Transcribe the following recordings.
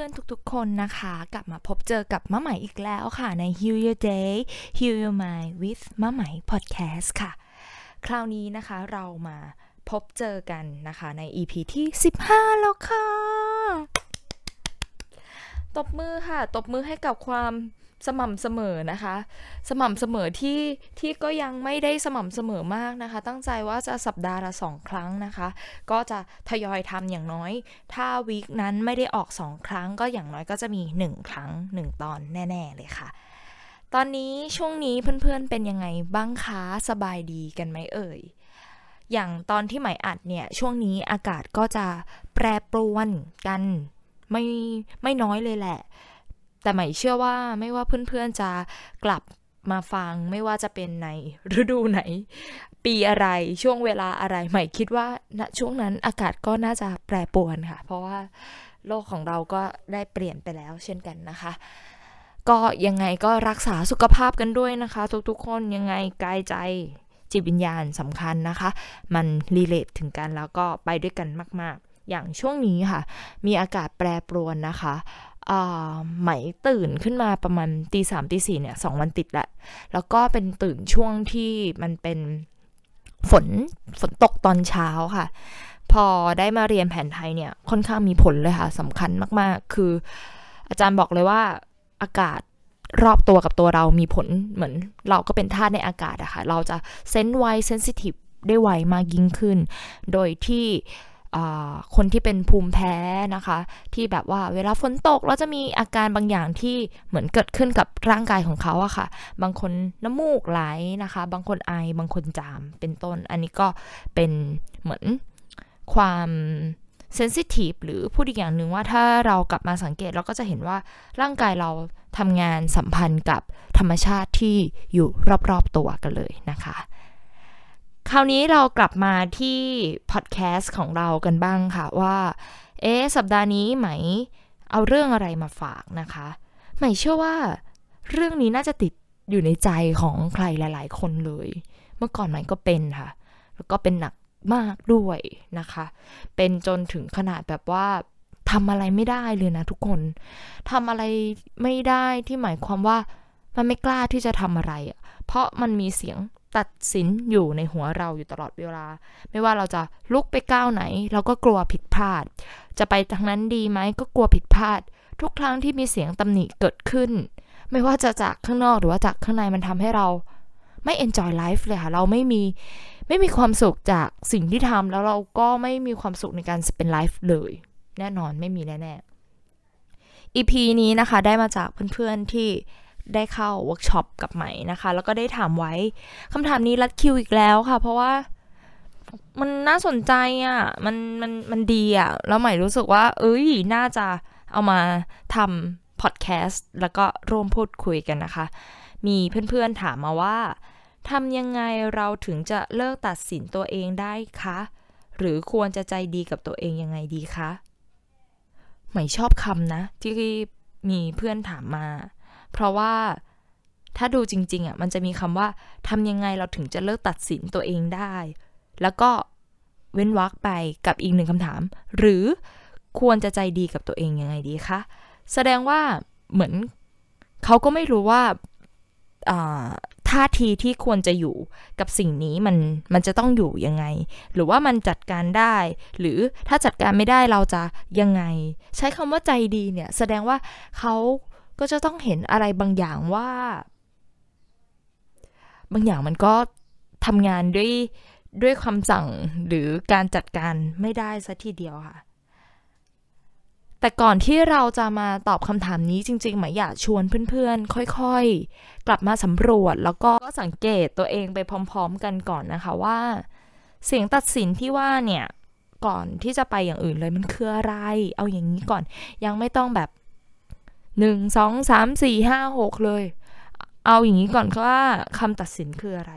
พื่อนๆทุกๆ คนนะคะ กลับมาพบเจอกับมะไหมอีกแล้วค่ะใน Heal Your Day Heal Your Mind with มะไหม Podcast ค่ะ คราวนี้นะคะเรามาพบเจอกันนะคะใน EP ที่ 15 แล้วค่ะ ตบมือค่ะ ตบมือให้กับความ สม่ำเสมอนะคะ สม่ำเสมอที่ที่ก็ยังไม่ได้สม่ำเสมอมากนะคะ ตั้งใจว่าจะสัปดาห์ละสองครั้งนะคะ ก็จะทยอยทำอย่างน้อย ถ้าวีคนั้นไม่ได้ออกสองครั้ง ก็อย่างน้อยก็จะมีหนึ่งครั้งหนึ่งตอนแน่ ๆ เลยค่ะ ตอนนี้ช่วงนี้เพื่อนๆเป็นยังไงบ้างคะสบายดีกันไหมเอ่ยอย่างตอนที่หม่อัดเนี่ยช่วงนี้อากาศก็จะแปรปรวนกันไม่ไม่น้อยเลยแหละ แต่ใหม่เชื่อว่าไม่ว่าเพื่อนๆจะกลับมาฟังไม่ว่าจะเป็นในฤดูไหน ปีอะไรช่วงเวลาอะไรใหม่คิดว่าณช่วงนั้นอากาศก็น่าจะแปรปรวนค่ะ เพราะว่าโลกของเราก็ได้เปลี่ยนไปแล้วเช่นกันนะคะ ก็ยังไงก็รักษาสุขภาพกันด้วยนะคะ ทุกๆคนยังไงกายใจจิตวิญญาณสำคัญนะคะ มันรีเลทถึงกันแล้วก็ไปด้วยกันมาก ๆ อย่างช่วงนี้ค่ะ มีอากาศแปรปรวนนะคะ ไหมตื่นขึ้นมาประมาณตีสามตีสี่เนี่ยสองวันติดแหละแล้วก็เป็นตื่นช่วงที่มันเป็นฝนฝนตกตอนเช้าค่ะ พอได้มาเรียนแผนไทยเนี่ยค่อนข้างมีผลเลยค่ะสำคัญมากๆ คือ อาจารย์บอกเลยว่าอากาศรอบตัวกับตัวเรามีผลเหมือนเราก็เป็นธาตุในอากาศอะค่ะ เราจะเซนไวเซนซิทีฟได้ไวมากยิ่งขึ้น โดยที่ คนที่เป็นภูมิแพ้นะคะ ที่แบบว่าเวลาฝนตกแล้วจะมีอาการบางอย่างที่เหมือนเกิดขึ้นกับร่างกายของเขาอะค่ะ บางคนน้ำมูกไหลนะคะ บางคนไอบางคนจามเป็นต้น อันนี้ก็เป็นเหมือนความเซนซิทีฟหรือพูดอีกอย่างหนึ่งว่าถ้าเรากลับมาสังเกตเราก็จะเห็นว่าร่างกายเราทำงานสัมพันธ์กับธรรมชาติที่อยู่รอบๆตัวกันเลยนะคะ คราวนี้เรากลับมาที่พอดแคสต์ของเรากันบ้างค่ะว่า เอ๊สัปดาห์นี้ไหมเอาเรื่องอะไรมาฝากนะคะ ไหมเชื่อว่า เรื่องนี้น่าจะติดอยู่ในใจของใครหลาย ๆ คนเลย เมื่อก่อนไหมก็เป็นค่ะ แล้วก็เป็นหนักมากด้วยนะคะ เป็นจนถึงขนาดแบบว่าทำอะไรไม่ได้เลยนะทุกคนทำอะไรไม่ได้ที่หมายความว่ามันไม่กล้าที่จะทำอะไร เพราะมันมีเสียง ตัดสินอยู่ในหัวเราอยู่ตลอดเวลา ไม่ว่าเราจะลุกไปก้าวไหน เราก็กลัวผิดพลาด จะไปทางนั้นดีไหมก็กลัวผิดพลาด ทุกครั้งที่มีเสียงตำหนิเกิดขึ้น ไม่ว่าจะจากข้างนอกหรือว่าจากข้างในมันทำให้เราไม่ enjoy life เลยค่ะ เราไม่มีไม่มีความสุขจากสิ่งที่ทำแล้วเราก็ไม่มีความสุขในการเป็นไลฟ์เลย แน่นอนไม่มีแน่ๆ EP นี้นะคะได้มาจากเพื่อนๆที่ ได้เข้าเวิร์กช็อปกับใหม่นะคะ แล้วก็ได้ถามไว้คำถามนี้ลัดคิวอีกแล้วค่ะ เพราะว่ามันน่าสนใจอะ่ะ มันมันมันดีอะ่ะ แล้วใหม่รู้สึกว่า เอ้ย น่าจะเอามาทำพอดแคสต์แล้วก็ร่วมพูดคุยกันนะคะ มีเพื่อนๆถามมาว่าทำยังไงเราถึงจะเลิกตัดสินตัวเองได้คะ หรือควรจะใจดีกับตัวเองยังไงดีคะ ใหม่ชอบคำนะ ที่มีเพื่อนถามมา เพราะว่าถ้าดูจริง ๆอะมันจะมีคำว่าทำยังไงเราถึงจะเลิกตัดสินตัวเองได้ แล้วก็เว้นวรรคไปกับอีกหนึ่งคำถาม หรือควรจะใจดีกับตัวเองยังไงดีคะแสดงว่าเหมือนเขาก็ไม่รู้ว่าท่าทีที่ควรจะอยู่กับสิ่งนี้มันมันจะต้องอยู่ยังไง หรือว่ามันจัดการได้ หรือถ้าจัดการไม่ได้เราจะยังไง ใช้คำว่าใจดีเนี่ย แสดงว่าเขา ก็จะต้องเห็นอะไรบางอย่างว่า บางอย่างมันก็ทำงานด้วยด้วยคำสั่งหรือการจัดการไม่ได้ซะทีเดียวค่ะ แต่ก่อนที่เราจะมาตอบคำถามนี้จริงๆหมายอยากชวนเพื่อนๆ ค่อยๆ กลับมาสำรวจแล้วก็สังเกตตัวเองไปพร้อมๆ กันก่อนนะคะว่า เสียงตัดสินที่ว่าเนี่ย ก่อนที่จะไปอย่างอื่นเลยมันคืออะไร เอาอย่างนี้ก่อนยังไม่ต้องแบบ หนึ่งสองสามสี่ห้าหกเลย เอาอย่างนี้ก่อนว่าคำตัดสินคืออะไร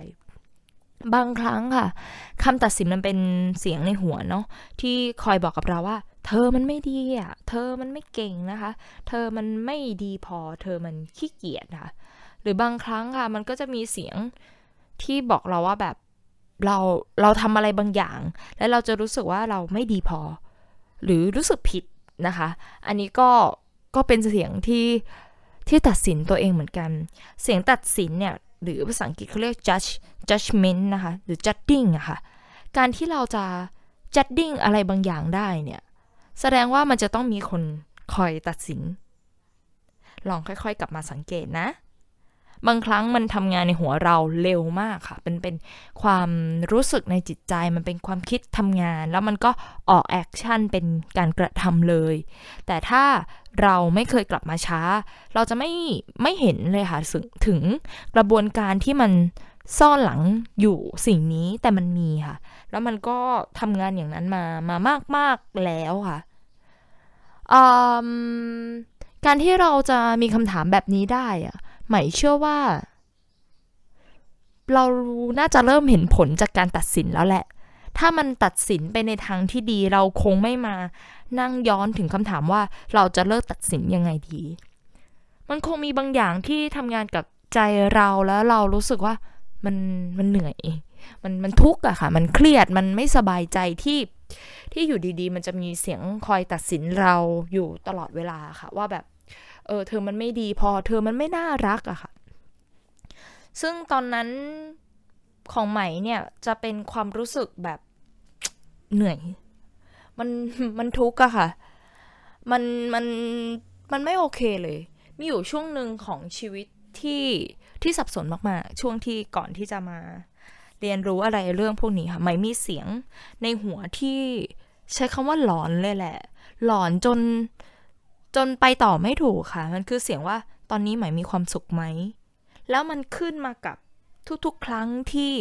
บางครั้งค่ะคำตัดสินมันเป็นเสียงในหัวเนาะที่คอยบอกกับเราว่า เธอมันไม่ดีอะ เธอมันไม่เก่งนะคะ เธอมันไม่ดีพอ เธอมันขี้เกียจค่ะ หรือบางครั้งค่ะ มันก็จะมีเสียงที่บอกเราว่าแบบเราเราทำอะไรบางอย่าง แล้วเราจะรู้สึกว่าเราไม่ดีพอ หรือรู้สึกผิดนะคะ อันนี้ก็ ก็เป็นเสียงที่ที่ตัดสินตัวเองเหมือนกัน เสียงตัดสินเนี่ยหรือภาษาอังกฤษเขาเรียก judge judgment นะคะหรือ judging อะคะ่ะการที่เราจะ judging อะไรบางอย่างได้เนี่ยแสดงว่ามันจะต้องมีคนคอยตัดสิน ลองค่อยๆกลับมาสังเกตนะ บางครั้งมันทำงานในหัวเราเร็วมากค่ะเป็นเป็นความรู้สึกในจิตใจมันเป็นความคิดทำงาน แล้วมันก็ออกแอคชั่นเป็นการกระทำเลย แต่ถ้าเราไม่เคยกลับมาช้า เราจะไม่ไม่เห็นเลยค่ะถึงกระบวนการที่มันซ่อนหลังอยู่สิ่งนี้แต่มันมีค่ะ แล้วมันก็ทำงานอย่างนั้นมามามากมากแล้วค่ะการที่เราจะมีคำถามแบบนี้ได้อะ หมายเชื่อว่า เราน่าจะเริ่มเห็นผลจากการตัดสินแล้วแหละ ถ้ามันตัดสินไปในทางที่ดี เราคงไม่มานั่งย้อนถึงคำถามว่าเราจะเลิกตัดสินยังไงดี มันคงมีบางอย่างที่ทำงานกับใจเราแล้วเรารู้สึกว่ามันมันเหนื่อย มันมันทุกข์อะค่ะ มันเครียด มันไม่สบายใจที่ที่อยู่ดีๆ มันจะมีเสียงคอยตัดสินเราอยู่ตลอดเวลาค่ะ ว่าแบบ เออเธอมันไม่ดีพอ เธอมันไม่น่ารักอะค่ะ ซึ่งตอนนั้นของใหม่เนี่ยจะเป็นความรู้สึกแบบเหนื่อย มันมันทุกข์อะค่ะ มันมันมันไม่โอเคเลย มีอยู่ช่วงหนึ่งของชีวิตที่ที่สับสนมากๆ ช่วงที่ก่อนที่จะมาเรียนรู้อะไรเรื่องพวกนี้ค่ะ ไม่มีเสียงในหัวที่ใช้คำว่าหลอนเลยแหละ หลอนจน จนไปต่อไม่ถูกค่ะ มันคือเสียงว่าตอนนี้หมายมีความสุขไหม แล้วมันขึ้นมากับทุกๆ ครั้งที่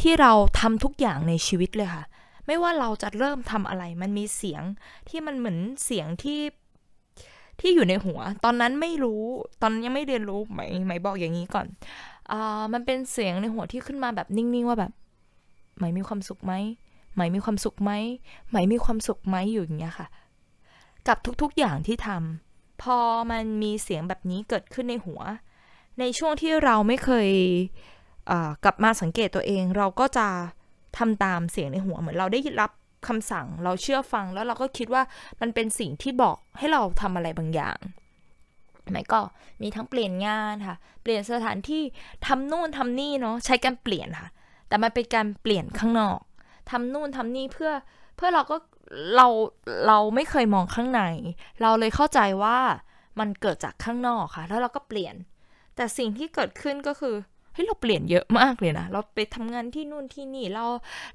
ที่เราทำทุกอย่างในชีวิตเลยค่ะ ไม่ว่าเราจะเริ่มทำอะไร มันมีเสียงที่มันเหมือนเสียงที่ที่อยู่ในหัว ตอนนั้นไม่รู้ ตอนยังไม่เรียนรู้ไหมไหมบอกอย่างนี้ก่อนอ่ามันเป็นเสียงในหัวที่ขึ้นมาแบบนิ่งๆว่าแบบไหมมีความสุขไหมไหมมีความสุขไหมไหมมีความสุขไหมอยู่อย่างเงี้ยค่ะ กับทุกๆอย่างที่ทำพอมันมีเสียงแบบนี้เกิดขึ้นในหัว ในช่วงที่เราไม่เคยกลับมาสังเกตตัวเอง เราก็จะทำตามเสียงในหัวเหมือนเราได้รับคำสั่งเราเชื่อฟังแล้วเราก็คิดว่ามันเป็นสิ่งที่บอกให้เราทำอะไรบางอย่างหมก็มีทั้งเปลี่ยนงานค่ะ เปลี่ยนสถานที่ทำนู่นทำนี่เนาะใช้การเปลี่ยนค่ะ แต่มันเป็นการเปลี่ยนข้างนอกทำนู่นทำนี่เพื่อเพื่อเราก็ เราเราไม่เคยมองข้างใน เราเลยเข้าใจว่ามันเกิดจากข้างนอกค่ะ แล้วเราก็เปลี่ยน แต่สิ่งที่เกิดขึ้นก็คือเฮ้ยเราเปลี่ยนเยอะมากเลยนะเราไปทำงานที่นู่นที่นี่เรา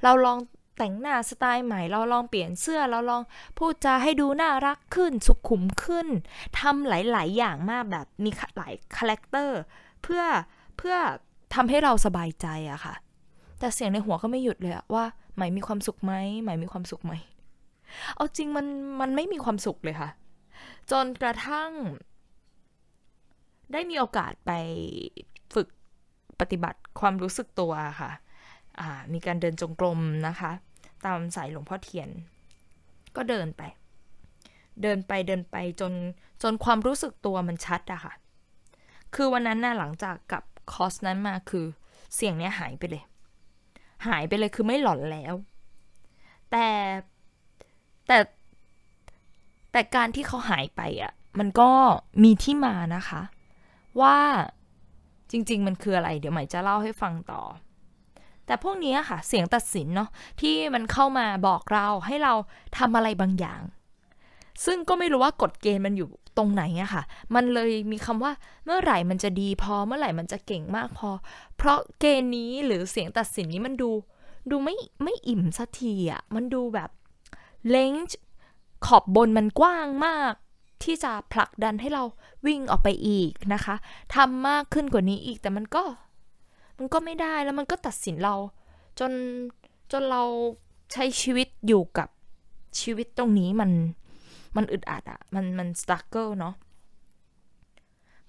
เราลองแต่งหน้าสไตล์ใหม่ เราลองเปลี่ยนเสื้อเราลองพูดจาให้ดูน่ารักขึ้น สุขุมขึ้นทำหลาย ๆ อย่างมากแบบมีหลาย character เพื่อเพื่อทำให้เราสบายใจอะค่ะ แต่เสียงในหัวก็ไม่หยุดเลยว่าใหม่มีความสุขไหมใหม่มีความสุขไหม เอาจริงมันมันไม่มีความสุขเลยค่ะ จนกระทั่ง ได้มีโอกาสไปฝึกปฏิบัติความรู้สึกตัวค่ะมีการเดินจงกรมนะคะ ตามสายหลวงพ่อเทียน ก็เดินไป เดินไปเดินไปจนจนความรู้สึกตัวมันชัดอะค่ะ คือวันนั้นนะ่ะหลังจากกับคอร์สนั้นมาคือเสียงเนี้ยหายไปเลย หายไปเลยคือไม่หลอนแล้ว แต่ แต่แต่การที่เขาหายไปอะ่ะ มันก็มีที่มานะคะ ว่าจริง ๆ มันคืออะไร เดี๋ยวใหม่จะเล่าให้ฟังต่อ แต่พวกนี้ค่ะ เสียงตัดสินเนาะที่มันเข้ามาบอกเราให้เราทำอะไรบางอย่าง ซึ่งก็ไม่รู้ว่ากฎเกณฑ์มันอยู่ตรงไหนอะค่ะ มันเลยมีคำว่าเมื่อไหร่มันจะดีพอเมื่อไหร่มันจะเก่งมากพอ เพราะเกณฑ์นี้หรือเสียงตัดสินนี้มันดู ดูไม่ไม่อิ่มสักทีอะมันดูแบบ เลนจ์ขอบบนมันกว้างมาก ที่จะผลักดันให้เราวิ่งออกไปอีกนะคะทำมากขึ้นกว่านี้อีกแต่มันก็ มันก็ไม่ได้แล้วมันก็ตัดสินเรา จนจนเราใช้ชีวิตอยู่กับชีวิตตรงนี้มันมันอึดอัดอะมันมัน struggle เนาะ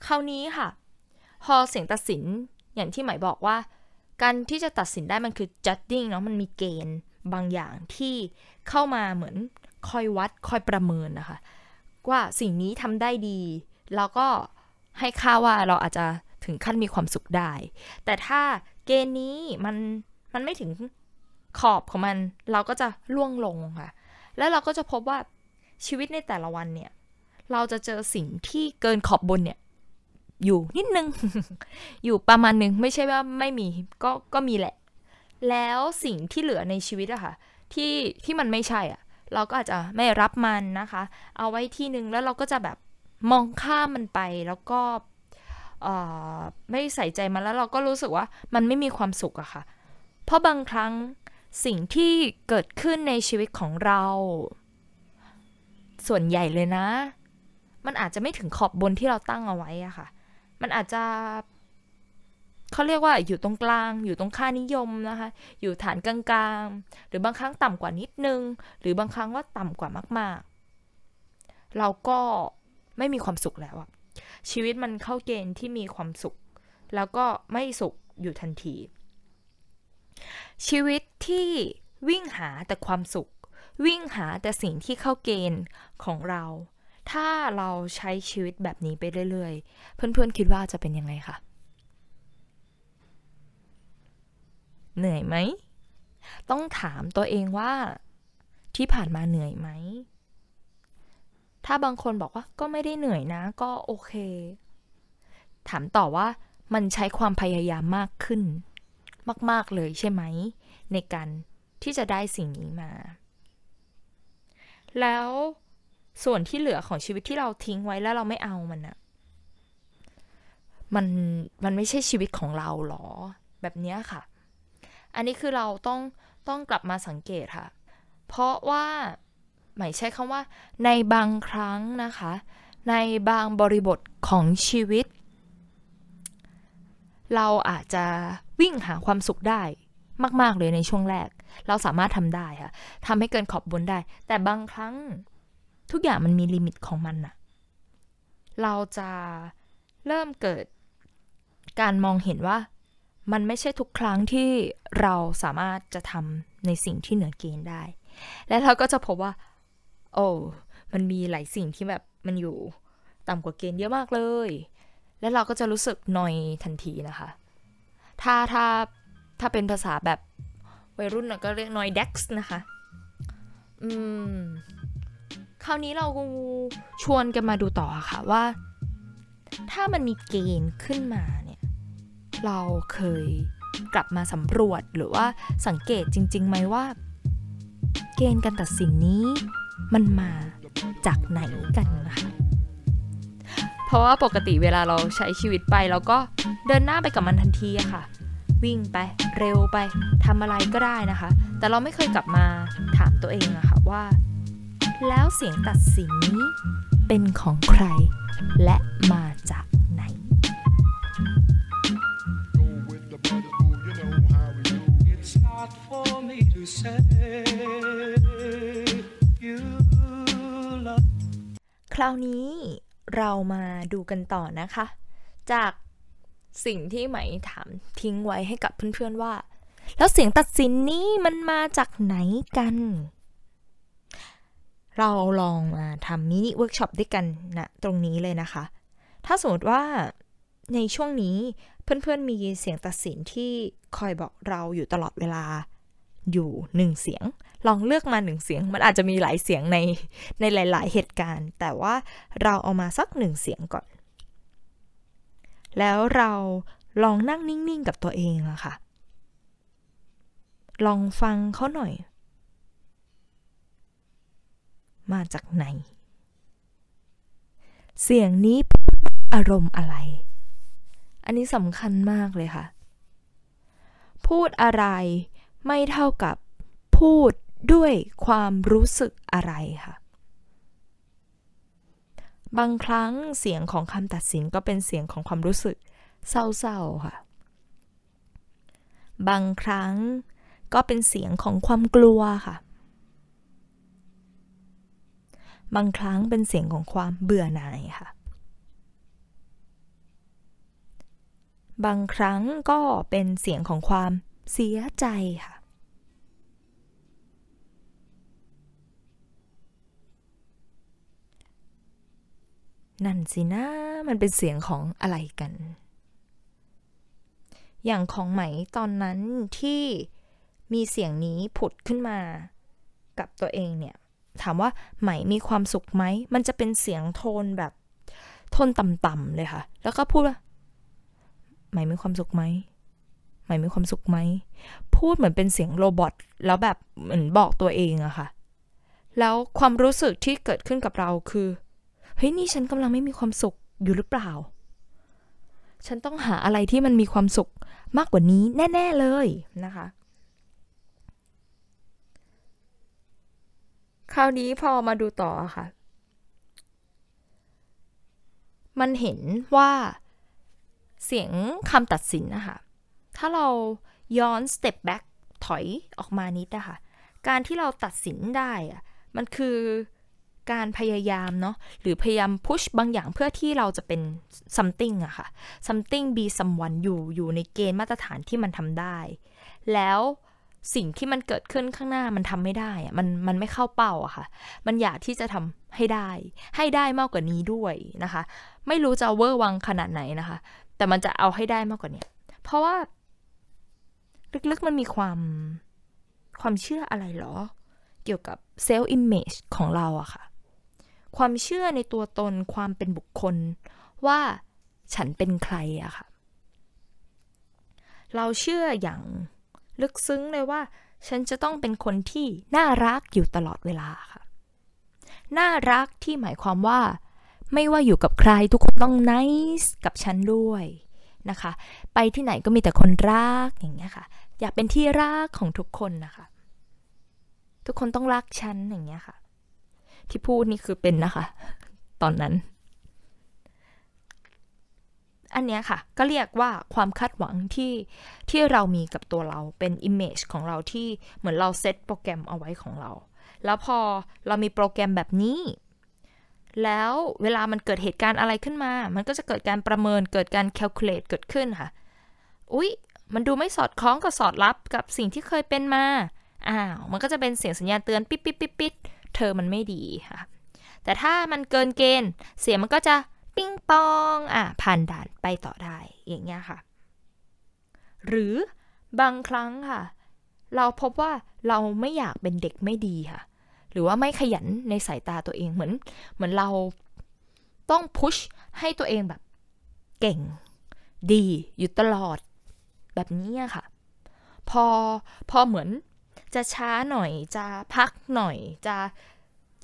คราวนี้ค่ะ พอเสียงตัดสินอย่างที่ใหม่บอกว่า การที่จะตัดสินได้มันคือ judging เนาะมันมีเกณฑ์ บางอย่างที่เข้ามาเหมือนคอยวัดคอยประเมินนะคะ ว่าสิ่งนี้ทำได้ดี แล้วก็ให้ค่าว่าเราอาจจะถึงขั้นมีความสุขได้ แต่ถ้าเกณฑ์นี้มันมันไม่ถึงขอบของมัน เราก็จะล่วงลงค่ะ แล้วเราก็จะพบว่าชีวิตในแต่ละวันเนี่ย เราจะเจอสิ่งที่เกินขอบบนเนี่ย อยู่นิดนึง อยู่ประมาณนึง ไม่ใช่ว่าไม่มี ก็ก็มีแหละ แล้วสิ่งที่เหลือในชีวิตอะค่ะ ที่ที่มันไม่ใช่อะเราก็อาจจะไม่รับมันนะคะ เอาไว้ที่หนึ่งแล้วเราก็จะแบบมองข้ามมันไปแล้วก็ไม่ใส่ใจมันแล้วเราก็รู้สึกว่ามันไม่มีความสุขอะค่ะ เพราะบางครั้งสิ่งที่เกิดขึ้นในชีวิตของเรา ส่วนใหญ่เลยนะ มันอาจจะไม่ถึงขอบบนที่เราตั้งเอาไว้อะค่ะ มันอาจจะ เขาเรียกว่าอยู่ตรงกลาง อยู่ตรงค่านิยมนะคะ อยู่ฐานกลางๆ หรือบางครั้งต่ำกว่านิดนึง หรือบางครั้งว่าต่ำกว่ามากๆ เราก็ไม่มีความสุขแล้วอะชีวิตมันเข้าเกณฑ์ที่มีความสุข แล้วก็ไม่สุขอยู่ทันที ชีวิตที่วิ่งหาแต่ความสุข วิ่งหาแต่สิ่งที่เข้าเกณฑ์ของเรา ถ้าเราใช้ชีวิตแบบนี้ไปเรื่อยๆ เพื่อนๆคิดว่าจะเป็นยังไงคะ เหนื่อยไหม ต้องถามตัวเองว่าที่ผ่านมาเหนื่อยไหม ถ้าบางคนบอกว่าก็ไม่ได้เหนื่อยนะ ก็โอเค ถามต่อว่ามันใช้ความพยายามมากขึ้น มาก ๆ เลยใช่ไหม ในการที่จะได้สิ่งนี้มา แล้วส่วนที่เหลือของชีวิตที่เราทิ้งไว้แล้วเราไม่เอามันอะมัน มันไม่ใช่ชีวิตของเราหรอ แบบนี้ค่ะ อันนี้คือเราต้องต้องกลับมาสังเกตค่ะ เพราะว่าหมายใช้คำว่า ในบางครั้งนะคะ ในบางบริบทของชีวิต เราอาจจะวิ่งหาความสุขได้มาก ๆ เลยในช่วงแรก เราสามารถทำได้ค่ะทำให้เกินขอบบนได้ แต่บางครั้งทุกอย่างมันมีลิมิตของมันอะเราจะเริ่มเกิดการมองเห็นว่า มันไม่ใช่ทุกครั้งที่เราสามารถจะทำในสิ่งที่เหนือเกณฑ์ได้ และเราก็จะพบว่า โอ้มันมีหลายสิ่งที่แบบมันอยู่ต่ำกว่าเกณฑ์เยอะมากเลย และเราก็จะรู้สึกหน่อยทันทีนะคะ ถ้าถ้าถ้าเป็นภาษาแบบวัยรุ่นก็เรียกนอยเด็กซ์นะคะ อืม คราวนี้เราชวนกันมาดูต่อค่ะว่า ถ้ามันมีเกณฑ์ขึ้นมาเนี่ย เราเคยกลับมาสำรวจหรือว่าสังเกตจริงๆไหมว่า เกณฑ์การตัดสินนี้มันมาจากไหนกันนะคะเพราะว่าปกติเวลาเราใช้ชีวิตไปเราก็เดินหน้าไปกับมันทันทีอะค่ะ วิ่งไปเร็วไปทำอะไรก็ได้นะคะ แต่เราไม่เคยกลับมาถามตัวเองอะค่ะว่า แล้วเสียงตัดสินนี้เป็นของใครและมาจาก คราวนี้เรามาดูกันต่อนะคะ จากสิ่งที่ไหมถามทิ้งไว้ให้กับเพื่อนๆว่า แล้วเสียงตัดสินนี้มันมาจากไหนกัน เราลองมาทำ mini workshop ด้วยกันนะตรงนี้เลยนะคะ ถ้าสมมติว่าในช่วงนี้เพื่อนๆมีเสียงตัดสินที่คอยบอกเราอยู่ตลอดเวลา อยู่หนึ่งเสียง ลองเลือกมาหนึ่งเสียง มันอาจจะมีหลายเสียงในในหลาย ๆ เหตุการณ์ แต่ว่าเราเอามาสักหนึ่งเสียงก่อน แล้วเราลองนั่งนิ่ง ๆ กับตัวเองอะค่ะ ลองฟังเขาหน่อย มาจากไหน เสียงนี้อารมณ์อะไร อันนี้สำคัญมากเลยค่ะ พูดอะไร ไม่เท่ากับพูดด้วยความรู้สึกอะไรค่ะ บางครั้งเสียงของคำตัดสินก็เป็นเสียงของความรู้สึกเศร้าๆค่ะ บางครั้งก็เป็นเสียงของความกลัวค่ะ บางครั้งเป็นเสียงของความเบื่อหน่ายค่ะ บางครั้งก็เป็นเสียงของความ เสียใจค่ะ นั่นสินะ มันเป็นเสียงของอะไรกัน อย่างของไหมตอนนั้นที่มีเสียงนี้ผุดขึ้นมากับตัวเองเนี่ย ถามว่าไหมมีความสุขไหม มันจะเป็นเสียงโทนแบบ โทนต่ำๆเลยค่ะ แล้วก็พูดว่าไหมมีความสุขไหม หมมีความสุขไหม พูดเหมือนเป็นเสียงโรบอทแล้วแบบเหมือนบอกตัวเองอะค่ะ แล้วความรู้สึกที่เกิดขึ้นกับเราคือ เฮ้ยนี่ฉันกำลังไม่มีความสุขอยู่หรือเปล่า ฉันต้องหาอะไรที่มันมีความสุขมากกว่านี้แน่ ๆเลยนะคะ คราวนี้พอมาดูต่อค่ะ มันเห็นว่าเสียงคำตัดสินนะคะ ถ้าเราย้อน step backถอยออกมานิดนะคะการที่เราตัดสินได้อะมันคือการพยายามเนาะหรือพยายามพุชบางอย่างเพื่อที่เราจะเป็น something อะค่ะ something be someone อยู่อยู่ในเกณฑ์มาตรฐานที่มันทำได้ แล้วสิ่งที่มันเกิดขึ้นข้างหน้ามันทำไม่ได้อะมันมันไม่เข้าเป้าอะค่ะ มันอยากที่จะทำให้ได้ ให้ได้มากกว่านี้ด้วยนะคะ ไม่รู้จะเวอร์วังขนาดไหนนะคะ แต่มันจะเอาให้ได้มากกว่านี้เพราะว่า ลึกๆมันมีความความเชื่ออะไรหรอ เกี่ยวกับเซลล์อิมเมจของเราอะค่ะ ความเชื่อในตัวตนความเป็นบุคคล ว่าฉันเป็นใครอะค่ะ เราเชื่ออย่างลึกซึ้งเลยว่า ฉันจะต้องเป็นคนที่น่ารักอยู่ตลอดเวลาค่ะ น่ารักที่หมายความว่า ไม่ว่าอยู่กับใครทุกคนต้อง nice กับฉันด้วยนะคะ ไปที่ไหนก็มีแต่คนรักอย่างเงี้ยค่ะ อยากเป็นที่รักของทุกคนนะคะ ทุกคนต้องรักฉันอย่างเงี้ยค่ะ ที่พูดนี่คือเป็นนะคะ ตอนนั้น อันเนี้ยค่ะ ก็เรียกว่าความคาดหวังที่ที่เรามีกับตัวเราเป็น image ของเราที่เหมือนเราเซตโปรแกรมเอาไว้ของเรา แล้วพอเรามีโปรแกรมแบบนี้แล้วเวลามันเกิดเหตุการณ์อะไรขึ้นมา มันก็จะเกิดการประเมิน เกิดการ calculate เกิดขึ้นค่ะ อุ๊ย มันดูไม่สอดคล้องกับสอดรับกับสิ่งที่เคยเป็นมา อ้าว มันก็จะเป็นเสียงสัญญาณเตือนปิ๊ดปิ๊ดปิ๊ดปิ๊ดเธอมันไม่ดีค่ะ แต่ถ้ามันเกินเกณฑ์ เสียงมันก็จะปิ้งปอง อะ ผ่านด่านไปต่อได้ อย่างเงี้ยค่ะ หรือบางครั้งค่ะ เราพบว่าเราไม่อยากเป็นเด็กไม่ดีค่ะ หรือว่าไม่ขยันในสายตาตัวเอง เหมือน เหมือนเราต้องพุชให้ตัวเองแบบ เก่ง ดีอยู่ตลอด แบบนี้ค่ะ พอพอเหมือนจะช้าหน่อยจะพักหน่อยจะ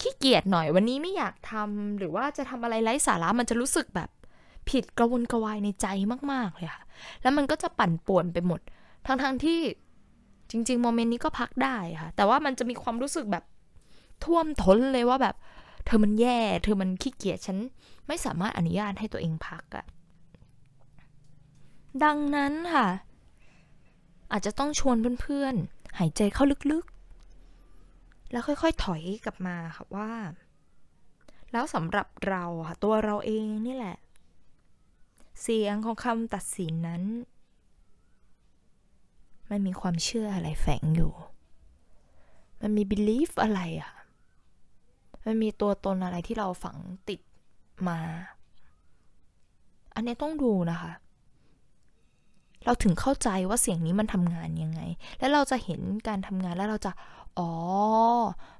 ขี้เกียจหน่อยวันนี้ไม่อยากทำหรือว่าจะทำอะไรไร้สาระมันจะรู้สึกแบบผิดกระวนกระวายในใจมาก ๆ เลยค่ะ แล้วมันก็จะปั่นป่วนไปหมด ทั้งๆทที่จริงๆโมเมนต์นี้ก็พักได้ค่ะ แต่ว่ามันจะมีความรู้สึกแบบท่วมท้นเลยว่าแบบ เธอมันแย่ เธอมันขี้เกียจฉันไม่สามารถอนุญาตให้ตัวเองพักอะดังนั้นค่ะ อาจจะต้องชวนเพื่อนๆ หายใจเข้าลึกๆ แล้วค่อยๆ ถอยกลับมาค่ะว่า แล้วสำหรับเราค่ะตัวเราเองนี่แหละ เสียงของคำตัดสินนั้น มันมีความเชื่ออะไรแฝงอยู่ มันมี belief อะไรอะมันมีตัวตนอะไรที่เราฝังติดมา อันนี้ต้องดูนะคะ เราถึงเข้าใจว่าเสียงนี้มันทำงานยังไง แล้วเราจะเห็นการทำงานแล้วเราจะ อ๋อ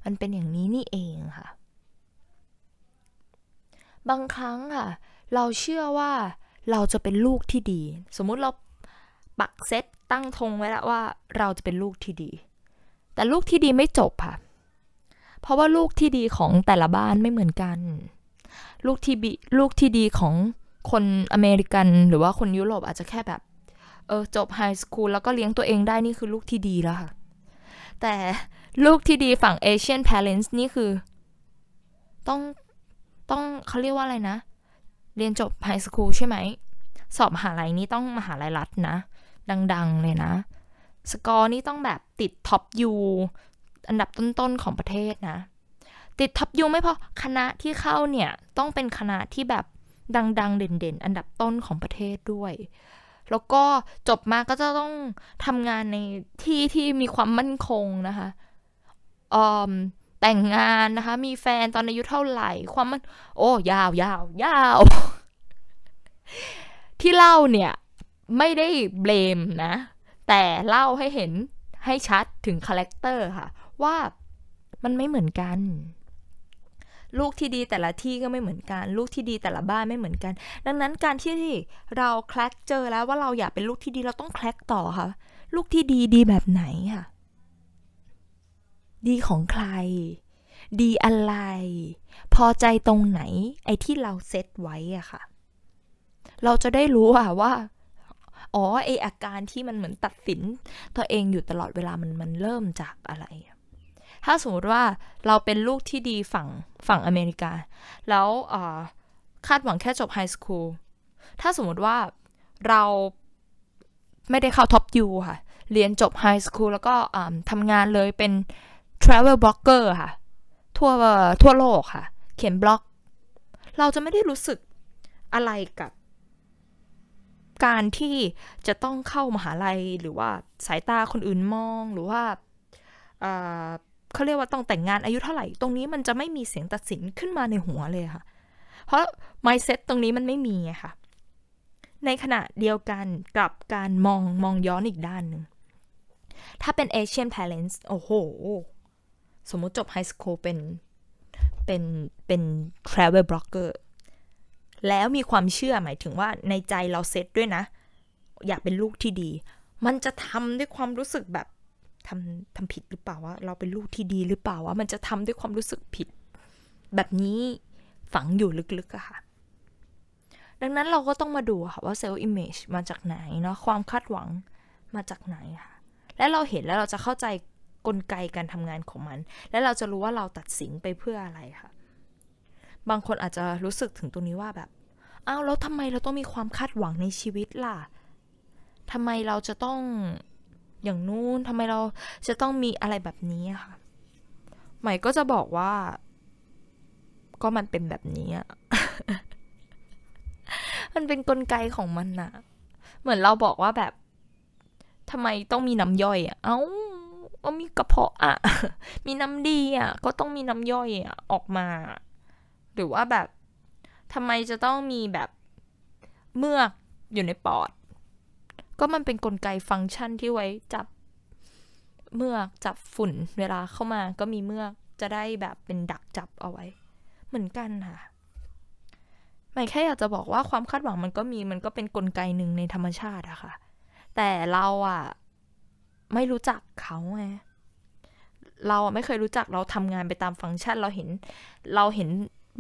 มันเป็นอย่างนี้นี่เองค่ะ บางครั้งค่ะ เราเชื่อว่าเราจะเป็นลูกที่ดี สมมุติเราปักเซตตั้งธงไว้แล้วว่าเราจะเป็นลูกที่ดี แต่ลูกที่ดีไม่จบค่ะ เพราะว่าลูกที่ดีของแต่ละบ้านไม่เหมือนกัน ลูกที่บีลูกที่ดีของคนอเมริกันหรือว่าคนยุโรปอาจจะแค่แบบ เออจบ high school แล้วก็เลี้ยงตัวเองได้นี่คือลูกที่ดีแล้วค่ะ แต่ลูกที่ดีฝั่งเอเชียน parents นี่คือ ต้องต้องเขาเรียกว่าอะไรนะ เรียนจบ high school ใช่ไหม สอบมหาลัยนี้ต้องมหาลัยรัฐนะ ดัง ๆ เลยนะ สกอร์นี่ต้องแบบติด top U อันดับต้น ๆ ของประเทศนะ ติด top U ไม่พอคณะที่เข้าเนี่ย ต้องเป็นคณะที่แบบดัง ๆ เด่น ๆ อันดับต้นของประเทศด้วย แล้วก็จบมาก็จะต้องทำงานในที่ที่มีความมั่นคงนะคะออแต่งงานนะคะ มีแฟนตอนอายุเท่าไหร่ ความมัน โอ้ยาวยาวยาว ที่เล่าเนี่ยไม่ได้ blame นะ แต่เล่าให้เห็นให้ชัดถึง character ค่ะ ว่ามันไม่เหมือนกัน ลูกที่ดีแต่ละที่ก็ไม่เหมือนกัน ลูกที่ดีแต่ละบ้านไม่เหมือนกัน ดังนั้นการที่เราแคลกเจอแล้วว่าเราอยากเป็นลูกที่ดีเราต้องแคลกต่อค่ะ ลูกที่ดีดีแบบไหนค่ะ ดีของใคร ดีอะไร พอใจตรงไหน ไอ้ที่เราเซตไว้อะค่ะ เราจะได้รู้อะว่าอ๋อไออาการที่มันเหมือนตัดสินตัวเองอยู่ตลอดเวลามันมันเริ่มจากอะไร ถ้าสมมติว่าเราเป็นลูกที่ดีฝั่งฝั่งอเมริกา แล้วคาดหวังแค่จบ high school ถ้าสมมติว่าเราไม่ได้เข้า top U ค่ะ เรียนจบ high school แล้วก็ทำงานเลยเป็น travel blogger ค่ะ ทั่วทั่วโลกค่ะ เขียนบล็อก เราจะไม่ได้รู้สึกอะไรกับ การที่จะต้องเข้ามหาลัยหรือว่าสายตาคนอื่นมองหรือว่า เขาเรียกว่าต้องแต่งงานอายุเท่าไหร่ ตรงนี้มันจะไม่มีเสียงตัดสินขึ้นมาในหัวเลยค่ะ เพราะ mindset ตรงนี้มันไม่มีไงค่ะ ในขณะเดียวกันกับการมองมองย้อนอีกด้านหนึ่ง ถ้าเป็น Asian Talents โอ้โห สมมติจบไฮสคูลเป็นเป็นเป็น travel blogger แล้วมีความเชื่อหมายถึงว่าในใจเราเซตด้วยนะ อยากเป็นลูกที่ดี มันจะทำด้วยความรู้สึกแบบ ทำทำผิดหรือเปล่าวะเราเป็นลูกที่ดีหรือเปล่าวะมันจะทำด้วยความรู้สึกผิด แบบนี้ฝังอยู่ลึกๆอะค่ะ ดังนั้นเราก็ต้องมาดูค่ะว่า self image มาจากไหนเนาะความคาดหวังมาจากไหนค่ะ และเราเห็นแล้วเราจะเข้าใจกลไกการทำงานของมัน และเราจะรู้ว่าเราตัดสินไปเพื่ออะไรค่ะ บางคนอาจจะรู้สึกถึงตรงนี้ว่าแบบอ้าวแล้วทำไมเราต้องมีความคาดหวังในชีวิตล่ะทำไมเราจะต้อง อย่างนู้นทำไมเราจะต้องมีอะไรแบบนี้ค่ะ ใหม่ก็จะบอกว่า ก็มันเป็นแบบนี้มันเป็นนกลไกของมันอะเหมือนเราบอกว่าแบบทำไมต้องมีน้ำย่อยอะเอา้าก็มีกระเพาะอะมีน้ำดีอะก็ต้องมีน้ำย่อยอะออกมา หรือว่าแบบทำไมจะต้องมีแบบเมือกอยู่ในปอด ก็มันเป็นนกลไกฟังก์ชันที่ไว้จับเมือกจับฝุ่นเวลาเข้ามาก็มีเมือกจะได้แบบเป็นดักจับเอาไว้ เหมือนกันค่ะไม่แค่อยากจะบอกว่าความคาดหวังมันก็มีมันก็เป็นนกลไกหนึ่งในธรรมชาติอะค่ะ แต่เราอะไม่รู้จักเขาไงเราไม่เคยรู้จักเราทำงานไปตามฟังก์ชันเราเห็น เราเห็น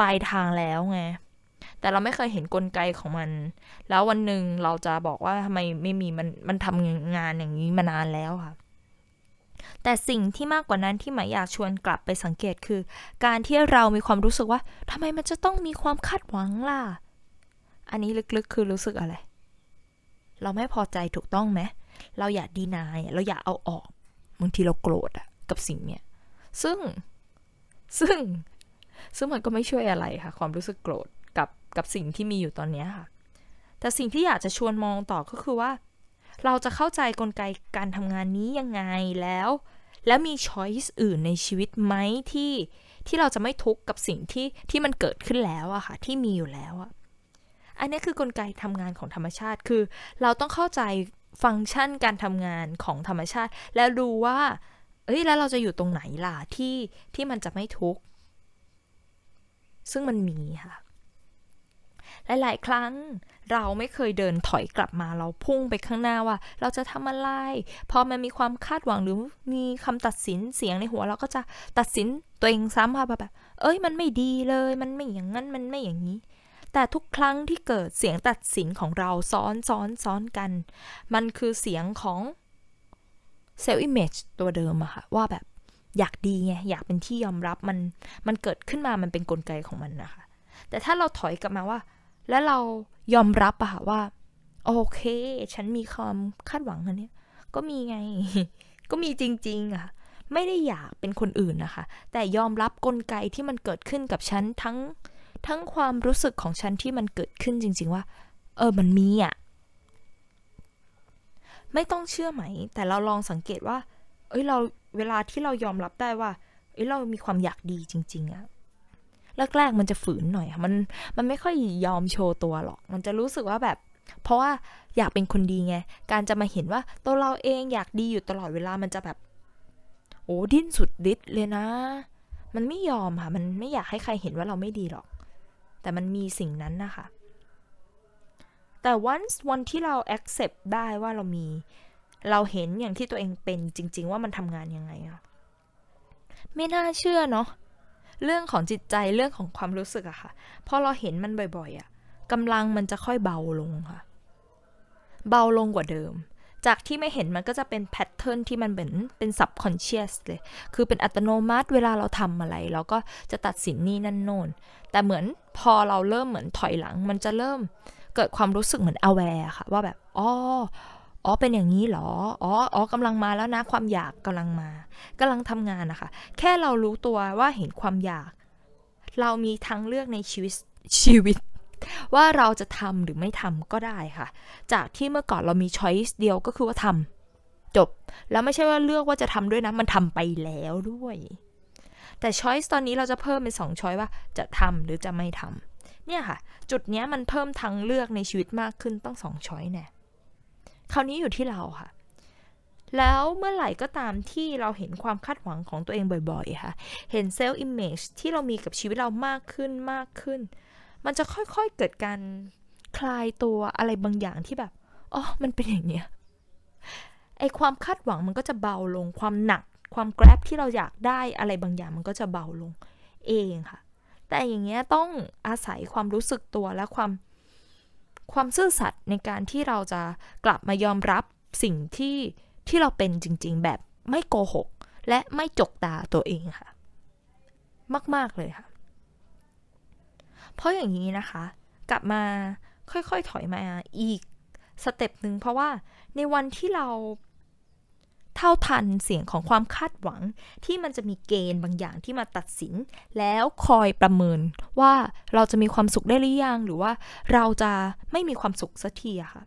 ปลายทางแล้วไง แต่เราไม่เคยเห็นนกลไกของมัน แล้ววันหนึ่งเราจะบอกว่าทำไมไม่มีมันมันทำงานอย่างนี้มานานแล้วค่ะ แต่สิ่งที่มากกว่านั้นที่หมายอยากชวนกลับไปสังเกตคือ การที่เรามีความรู้สึกว่าทำไมมันจะต้องมีความคาดหวังล่ะ อันนี้ลึกๆคือรู้สึกอะไร เราไม่พอใจถูกต้องไหมเราอยากดีนายเราอยากเอาออกบางทีเราโกรธอะกับสิ่งเนี้ยซึ่งซึ่งซึ่งมันก็ไม่ช่วยอะไรค่ะ ความรู้สึกโกรธ กับสิ่งที่มีอยู่ตอนนี้ค่ะ แต่สิ่งที่อยากจะชวนมองต่อก็คือว่า เราจะเข้าใจกลไกการทำงานนี้ยังไงแล้ว แล้วมีช้อยส์อื่นในชีวิตไหมที่ที่เราจะไม่ทุกข์กับสิ่งที่ที่มันเกิดขึ้นแล้วอะค่ะ ที่มีอยู่แล้วอะอันนี้คือกลไกทำงานของธรรมชาติคือ เราต้องเข้าใจฟังก์ชันการทำงานของธรรมชาติ แล้วดูว่าเอ้ยแล้วเราจะอยู่ตรงไหนล่ะที่ที่มันจะไม่ทุกข์ซึ่งมันมีค่ะ หลาย ๆ ครั้งเราไม่เคยเดินถอยกลับมาเราพุ่งไปข้างหน้าว่า เราจะทำอะไร พอมันมีความคาดหวังหรือมีคำตัดสินเสียงในหัว เราก็จะตัดสินตัวเองซ้ำค่ะแบบ เอ้ยมันไม่ดีเลย มันไม่อย่างนั้นมันไม่อย่างนี้ แต่ทุกครั้งที่เกิดเสียงตัดสินของเราซ้อนซ้อนซ้อนกัน มันคือเสียงของ self image ตัวเดิมอะค่ะว่าแบบอยากดีไงอยากเป็นที่ยอมรับมันมันเกิดขึ้นมามันเป็นกลไกของมันนะคะ แต่ถ้าเราถอยกลับมาว่า และเรายอมรับอะว่า โอเค ฉันมีความคาดหวังอันนี้ก็มีไง ก็มีจริง ๆอะไม่ได้อยากเป็นคนอื่นนะคะ แต่ยอมรับกลไกที่มันเกิดขึ้นกับฉันทั้งทั้งความรู้สึกของฉันที่มันเกิดขึ้นจริง ๆ ว่า เออมันมีอะไม่ต้องเชื่อไหม แต่เราลองสังเกตว่า เอ้ยเราเวลาที่เรายอมรับได้ว่า เอ้ยเรามีความอยากดีจริง ๆอะ แรกๆมันจะฝืนหน่อยมันมันไม่ค่อยยอมโชว์ตัวหรอก มันจะรู้สึกว่าแบบ เพราะว่าอยากเป็นคนดีไง การจะมาเห็นว่าตัวเราเองอยากดีอยู่ตลอดเวลามันจะแบบ โอ้ดิ้นสุดฤทธิ์เลยนะ มันไม่ยอมค่ะ มันไม่อยากให้ใครเห็นว่าเราไม่ดีหรอก แต่มันมีสิ่งนั้นนะคะแต่ once วันที่เรา accept ได้ว่าเรามี เราเห็นอย่างที่ตัวเองเป็นจริง ๆ ว่ามันทำงานยังไงอะไม่น่าเชื่อเนาะ เรื่องของจิตใจเรื่องของความรู้สึกอะค่ะพอเราเห็นมันบ่อยๆอะกำลังมันจะค่อยเบาลงค่ะ เบาลงกว่าเดิม จากที่ไม่เห็นมันก็จะเป็นแพทเทิร์นที่มันเป็นเป็น subconscious เลย คือเป็นอัตโนมัติ เวลาเราทำอะไร เราก็จะตัดสินนี่นั่นโน่น แต่เหมือนพอเราเริ่มเหมือนถอยหลัง มันจะเริ่มเกิดความรู้สึกเหมือน aware ค่ะ ว่าแบบอ๋อ อ๋อเป็นอย่างนี้หรอ อ๋ออ๋อกำลังมาแล้วนะ ความอยากกำลังมากำลังทำงานนะคะ แค่เรารู้ตัวว่าเห็นความอยาก เรามีทางเลือกในชีวิตชีวิต ว่าเราจะทำหรือไม่ทำก็ได้ค่ะ จากที่เมื่อก่อนเรามีช้อยส์เดียวก็คือว่าทำจบ แล้วไม่ใช่ว่าเลือกว่าจะทำด้วยนะ มันทำไปแล้วด้วย แต่ช้อยส์ตอนนี้เราจะเพิ่มเป็นสองช้อยว่าจะทำหรือจะไม่ทำเนี่ยค่ะ จุดนี้มันเพิ่มทางเลือกในชีวิตมากขึ้นต้องสองช้อยแน่ คราวนี้อยู่ที่เราค่ะ แล้วเมื่อไหร่ก็ตามที่เราเห็นความคาดหวังของตัวเองบ่อยๆ ค่ะ เห็น self image ที่เรามีกับชีวิตเรามากขึ้นมากขึ้น มันจะค่อยๆเกิดการคลายตัวอะไรบางอย่างที่แบบอ๋อมันเป็นอย่างเนี้ยไอความคาดหวังมันก็จะเบาลง ความหนัก ความ grab ที่เราอยากได้อะไรบางอย่างมันก็จะเบาลงเองค่ะ แต่อย่างเงี้ยต้องอาศัยความรู้สึกตัวและความ ความซื่อสัตย์ในการที่เราจะกลับมายอมรับสิ่งที่ที่เราเป็นจริงๆ แบบไม่โกหก และไม่จกตาตัวเองค่ะ มาก ๆ เลยค่ะ เพราะอย่างนี้นะคะ กลับมาค่อยๆ ถอยมาอีกสเต็ปหนึ่งเพราะว่าในวันที่เรา เท่าทันเสียงของความคาดหวัง ที่มันจะมีเกณฑ์บางอย่างที่มาตัดสิน แล้วคอยประเมินว่าเราจะมีความสุขได้หรือยัง หรือว่าเราจะไม่มีความสุขสักทีอะค่ะ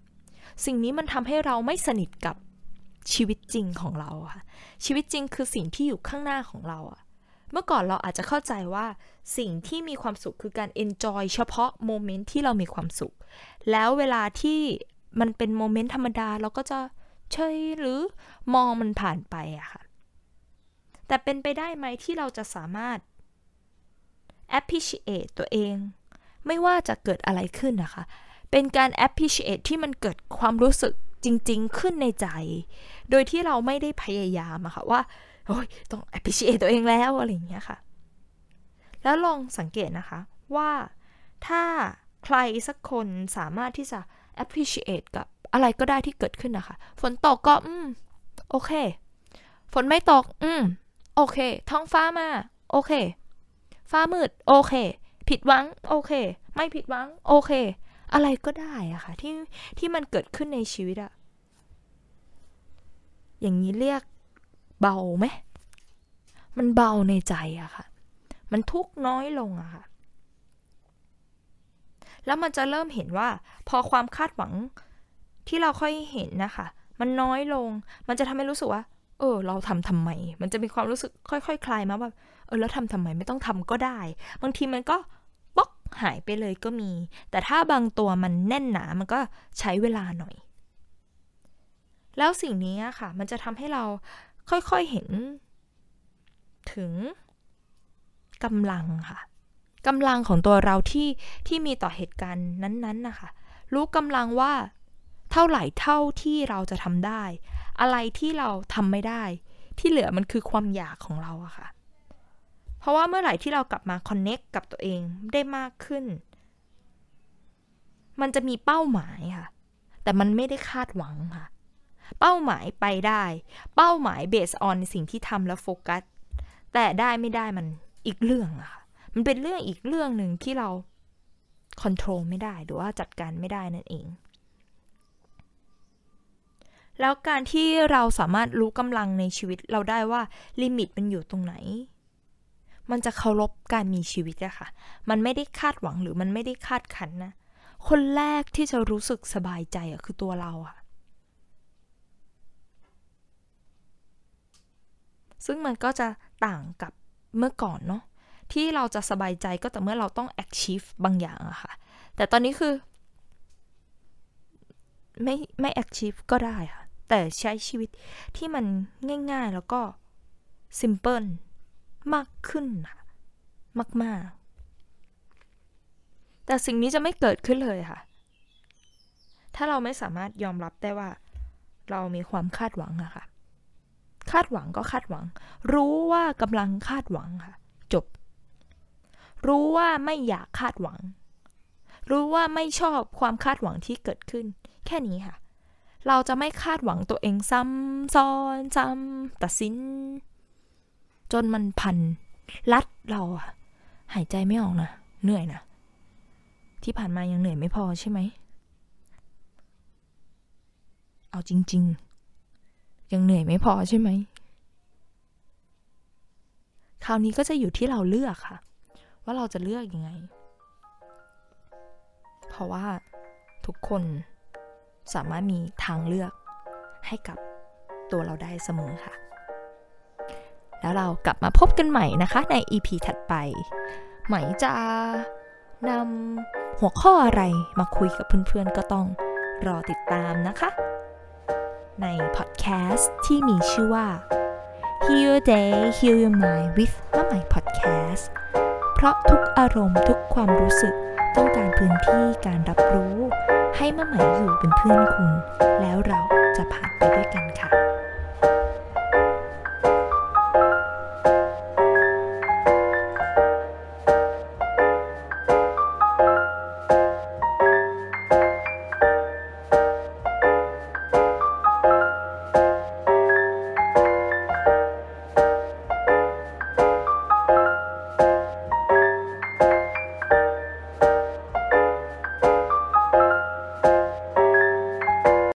สิ่งนี้มันทำให้เราไม่สนิทกับชีวิตจริงของเราค่ะ ชีวิตจริงคือสิ่งที่อยู่ข้างหน้าของเราอะเมื่อก่อนเราอาจจะเข้าใจว่าสิ่งที่มีความสุขคือการ enjoy เฉพาะโมเมนต์ที่เรามีความสุข แล้วเวลาที่มันเป็นโมเมนต์ธรรมดาเราก็จะ เฉยหรือมองมันผ่านไปอะค่ะ แต่เป็นไปได้ไหมที่เราจะสามารถ appreciate ตัวเอง ไม่ว่าจะเกิดอะไรขึ้นนะคะ เป็นการ appreciate ที่มันเกิดความรู้สึกจริง ๆ ขึ้นในใจ โดยที่เราไม่ได้พยายามอะค่ะว่าโอ้ยต้อง appreciate ตัวเองแล้วอะไรอย่างเงี้ยค่ะ แล้วลองสังเกตนะคะว่าถ้าใครสักคนสามารถที่จะ appreciate กับอะไรก็ได้ที่เกิดขึ้นนะคะ ฝนตกก็อืมโอเค ฝนไม่ตก อืมโอเค ท้องฟ้ามา โอเค ฟ้ามืด โอเค ผิดหวัง โอเค ไม่ผิดหวัง โอเค อะไรก็ได้อะค่ะ ที่ที่มันเกิดขึ้นในชีวิตอะอย่างนี้เรียกเบาไหม มันเบาในใจอะค่ะ มันทุกน้อยลงอะค่ะ แล้วมันจะเริ่มเห็นว่า พอความคาดหวังที่เราค่อยเห็นนะคะ มันน้อยลง มันจะทำให้รู้สึกว่า เออ เราทำทำไม มันจะมีความรู้สึกค่อยๆคคลายมาแบบเออแล้วทำทำไมไม่ต้องทำก็ได้ บางทีมันก็ป๊อกหายไปเลยก็มี แต่ถ้าบางตัวมันแน่นหนา มันก็ใช้เวลาหน่อย แล้วสิ่งนี้ค่ะ มันจะทำให้เราค่อยๆเห็นถึงกำลังค่ะ กำลังของตัวเราที่ที่มีต่อเหตุการณ์นั้นๆนะคะ รู้กำลังว่าเท่าไหร่เท่าที่เราจะทำได้ อะไรที่เราทำไม่ได้ ที่เหลือมันคือความอยากของเราอะค่ะ เพราะว่าเมื่อไหร่ที่เรากลับมาคอนเน็กกับตัวเองได้มากขึ้น มันจะมีเป้าหมายค่ะ แต่มันไม่ได้คาดหวังค่ะ เป้าหมายไปได้ เป้าหมายเบสออนในสิ่งที่ทำแล้วโฟกัส แต่ได้ไม่ได้มันอีกเรื่องอะค่ะ มันเป็นเรื่องอีกเรื่องหนึ่งที่เราคอนโทรลไม่ได้หรือว่าจัดการไม่ได้นั่นเอง แล้วการที่เราสามารถรู้กำลังในชีวิตเราได้ว่าลิมิตมันอยู่ตรงไหน มันจะเคารพการมีชีวิตอะค่ะ มันไม่ได้คาดหวังหรือมันไม่ได้คาดขันนะ คนแรกที่จะรู้สึกสบายใจอะคือตัวเราอะซึ่งมันก็จะต่างกับเมื่อก่อนเนาะ ที่เราจะสบายใจก็แต่เมื่อเราต้อง achieve บางอย่างอะค่ะ แต่ตอนนี้คือ ไม่ไม่ achieve ก็ได้ค่ะ แต่ใช้ชีวิตที่มันง่าย ๆ แล้วก็ simple มากขึ้นมาก ๆ แต่สิ่งนี้จะไม่เกิดขึ้นเลยค่ะ ถ้าเราไม่สามารถยอมรับได้ว่า เรามีความคาดหวังอะค่ะ คาดหวังก็คาดหวัง รู้ว่ากำลังคาดหวังค่ะ จบ รู้ว่าไม่อยากคาดหวัง รู้ว่าไม่ชอบความคาดหวังที่เกิดขึ้น แค่นี้ค่ะ เราจะไม่คาดหวังตัวเองซ้ำซ้อนซ้ำตัดสิน จนมันพัน ลัดเราอะหายใจไม่ออกนะ เหนื่อยนะ ที่ผ่านมายังเหนื่อยไม่พอใช่ไหม เอาจริง ๆ ยังเหนื่อยไม่พอใช่ไหม คราวนี้ก็จะอยู่ที่เราเลือกค่ะ ว่าเราจะเลือกยังไง เพราะว่าทุกคนสามารถมีทางเลือกให้กับตัวเราได้เสมอค่ะ แล้วเรากลับมาพบกันใหม่นะคะใน EP ถัดไป ไหมจะนำหัวข้ออะไรมาคุยกับเพื่อนๆ ก็ต้องรอติดตามนะคะ ในพอดแคสต์ที่มีชื่อว่า Heal Your Day Heal Your Mind with มะใหม่ Podcast เพราะทุกอารมณ์ทุกความรู้สึกต้องการพื้นที่การรับรู้ ให้มะไหม่อยู่เป็นเพื่อนคุณ แล้วเราจะผ่านไปด้วยกันค่ะ